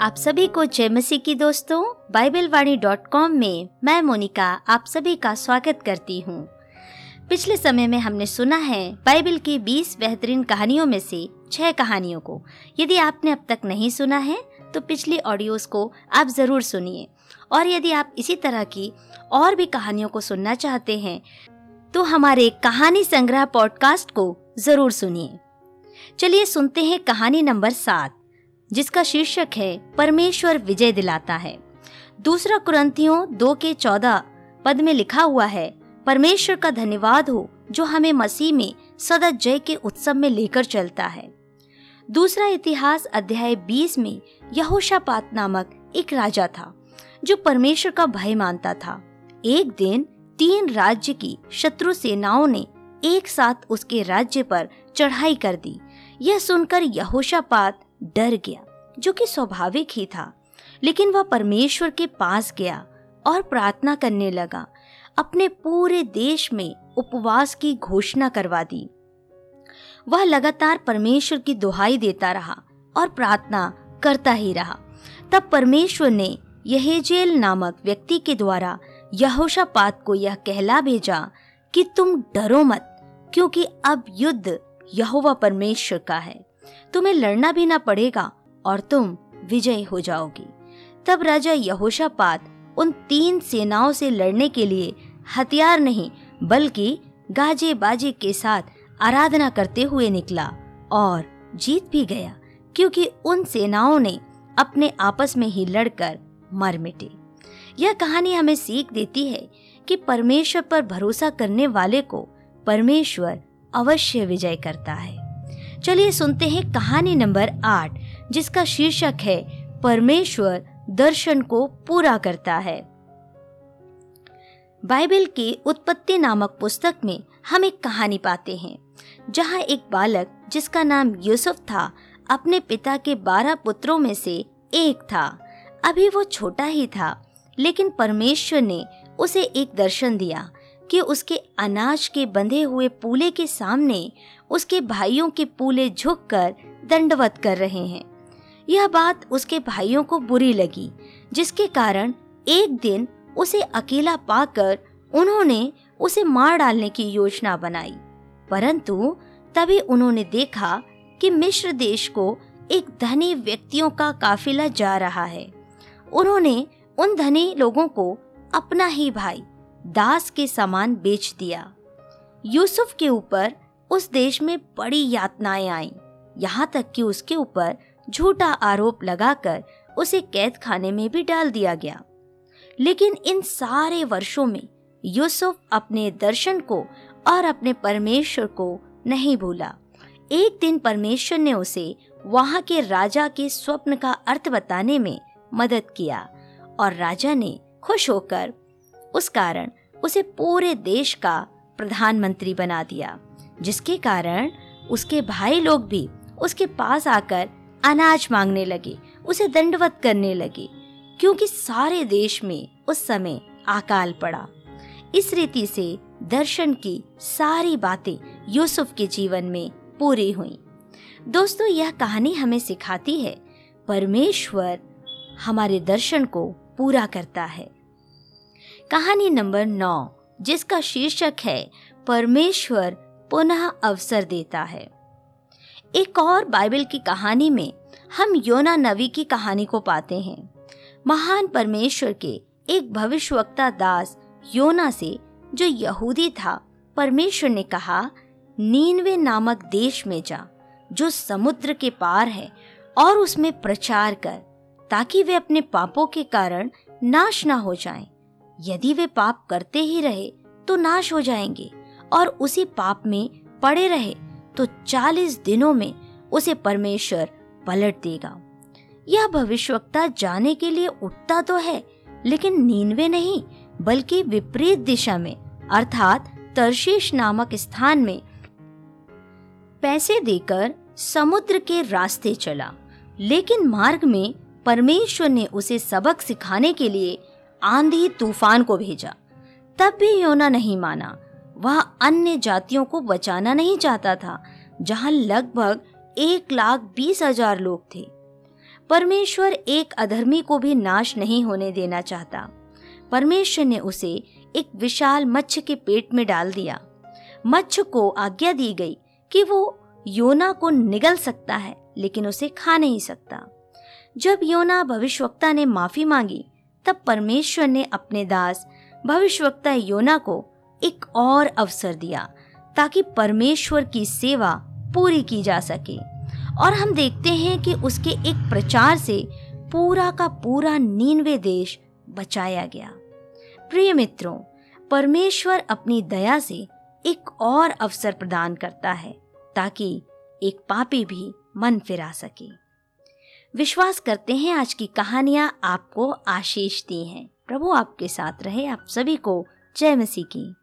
आप सभी को जय मसीह की दोस्तों बाइबल वाणी डॉट कॉम में मैं मोनिका आप सभी का स्वागत करती हूँ। पिछले समय में हमने सुना है, बाइबल की 20 बेहतरीन कहानियों में से छह कहानियों को। यदि आपने अब तक नहीं सुना है तो पिछली ऑडियोज को आप ज़रूर सुनिए। और यदि आप इसी तरह की और भी कहानियों को सुनना चाहते हैं तो हमारे कहानी संग्रह पॉडकास्ट को ज़रूर सुनिए। चलिए सुनते हैं कहानी नंबर सात। जिसका शीर्षक है, परमेश्वर विजय दिलाता है। दूसरा कुरंतियों दो के चौदह पद में लिखा हुआ है, परमेश्वर का धन्यवाद हो, जो हमें मसीह में सदा जय के उत्सव में लेकर चलता है। दूसरा इतिहास अध्याय 20 में यहोशापात नामक एक राजा था, जो परमेश्वर का भय मानता था। एक दिन तीन राज्य की शत्रु सेनाओं ने एक साथ उसके राज्य पर चढ़ाई कर दी। यह सुनकर यहोशापात डर गया, जो कि स्वाभाविक ही था। लेकिन वह परमेश्वर के पास गया और प्रार्थना करने लगा, अपने पूरे देश में उपवास की घोषणा करवा दी। वह लगातार परमेश्वर की दुहाई देता रहा और प्रार्थना करता ही रहा। तब परमेश्वर ने यहेजेल नामक व्यक्ति के द्वारा यहोशापात को यह कहला भेजा कि तुम डरो मत, क्योंकि अब युद्ध यहोवा परमेश्वर का है। तुम्हें लड़ना भी ना पड़ेगा और तुम विजय हो जाओगी। तब राजा यहोशापात उन तीन सेनाओं से लड़ने के लिए हथियार नहीं, बल्कि गाजे बाजे के साथ आराधना करते हुए निकला और जीत भी गया, क्योंकि उन सेनाओं ने अपने आपस में ही लड़कर मर मिटे। यह कहानी हमें सीख देती है कि परमेश्वर पर भरोसा करने वाले को परमेश्वर अवश्य विजय करता है। चलिए सुनते हैं कहानी नंबर आठ, जिसका शीर्षक है, परमेश्वर दर्शन को पूरा करता है। बाइबल की उत्पत्ति नामक पुस्तक में हम एक कहानी पाते हैं, जहाँ एक बालक, जिसका नाम यूसुफ था, अपने पिता के बारह पुत्रों में से एक था। अभी वो छोटा ही था, लेकिन परमेश्वर ने उसे एक दर्शन दिया कि उसके अनाज के बंधे हुए पूले के सामने उसके भाइयों के पूले झुककर दंडवत कर रहे हैं। यह बात उसके भाइयों को बुरी लगी, जिसके कारण एक दिन उसे अकेला पाकर उन्होंने उसे मार डालने की योजना बनाई। परंतु तभी उन्होंने देखा कि मिश्र देश को एक धनी व्यक्तियों का काफिला जा रहा है। उन्होंने उन धनी लोगों को अपना ही भाई दास के समान बेच दिया। यूसुफ के ऊपर उस देश में बड़ी यातनाएँ आईं, यहाँ तक कि उसके ऊपर झूठा आरोप लगाकर उसे कैद खाने में भी डाल दिया गया। लेकिन इन सारे वर्षों में यूसुफ अपने दर्शन को और अपने परमेश्वर को नहीं भूला। एक दिन परमेश्वर ने उसे वहाँ के राजा के स्वप्न का अर्थ बताने में मदद किया और राजा ने खुश होकर उस कारण उसे पूरे देश का प्रधानमंत्री बना दिया, जिसके कारण उसके भाई लोग भी उसके पास आकर अनाज मांगने लगे, उसे दंडवत करने लगे, क्योंकि सारे देश में उस समय अकाल पड़ा। इस रीति से दर्शन की सारी बातें यूसुफ के जीवन में पूरी हुई। दोस्तों, यह कहानी हमें सिखाती है, परमेश्वर हमारे दर्शन को पूरा करता है। कहानी नंबर नौ, जिसका शीर्षक है, परमेश्वर पुनः अवसर देता है एक और बाइबल की कहानी में हम योना नवी की कहानी को पाते हैं महान परमेश्वर के एक भविष्यवक्ता दास योना से, जो यहूदी था, परमेश्वर ने कहा, नीनवे नामक देश में जा, जो समुद्र के पार है, और उसमें प्रचार कर, ताकि वे अपने पापों के कारण नाश ना हो जाएँ। यदि वे पाप करते ही रहे तो नाश हो जाएँगे, और उसी पाप में पड़े रहे तो चालीस दिनों में उसे परमेश्वर पलट देगा। यह भविष्यवक्ता जाने के लिए उठता तो है, लेकिन नीनवे नहीं, बल्कि विपरीत दिशा में, अर्थात तरशीश नामक स्थान में पैसे देकर समुद्र के रास्ते चला। लेकिन मार्ग में परमेश्वर ने उसे सबक सिखाने के लिए आंधी तूफ़ान को भेजा। तब भी योना नहीं माना। वह अन्य जातियों को बचाना नहीं चाहता था, जहाँ लगभग एक लाख बीस हज़ार लोग थे। परमेश्वर एक अधर्मी को भी नाश नहीं होने देना चाहता। परमेश्वर ने उसे एक विशाल मच्छ के पेट में डाल दिया। मच्छ को आज्ञा दी गई कि वो योना को निगल सकता है, लेकिन उसे खा नहीं सकता। जब योना भविष्यवक्ता ने माफ़ी मांगी तब परमेश्वर ने अपने दास, भविष्यवक्ता योना को एक और अवसर दिया, ताकि परमेश्वर की सेवा पूरी की जा सके। और हम देखते हैं कि उसके एक प्रचार से पूरा का पूरा नीनवे देश बचाया गया। प्रिय मित्रों, परमेश्वर अपनी दया से एक और अवसर प्रदान करता है, ताकि एक पापी भी मन फिरा सके। विश्वास करते हैं आज की कहानियाँ आपको आशीष दी हैं। प्रभु आपके साथ रहे। आप सभी को जय मसीह की।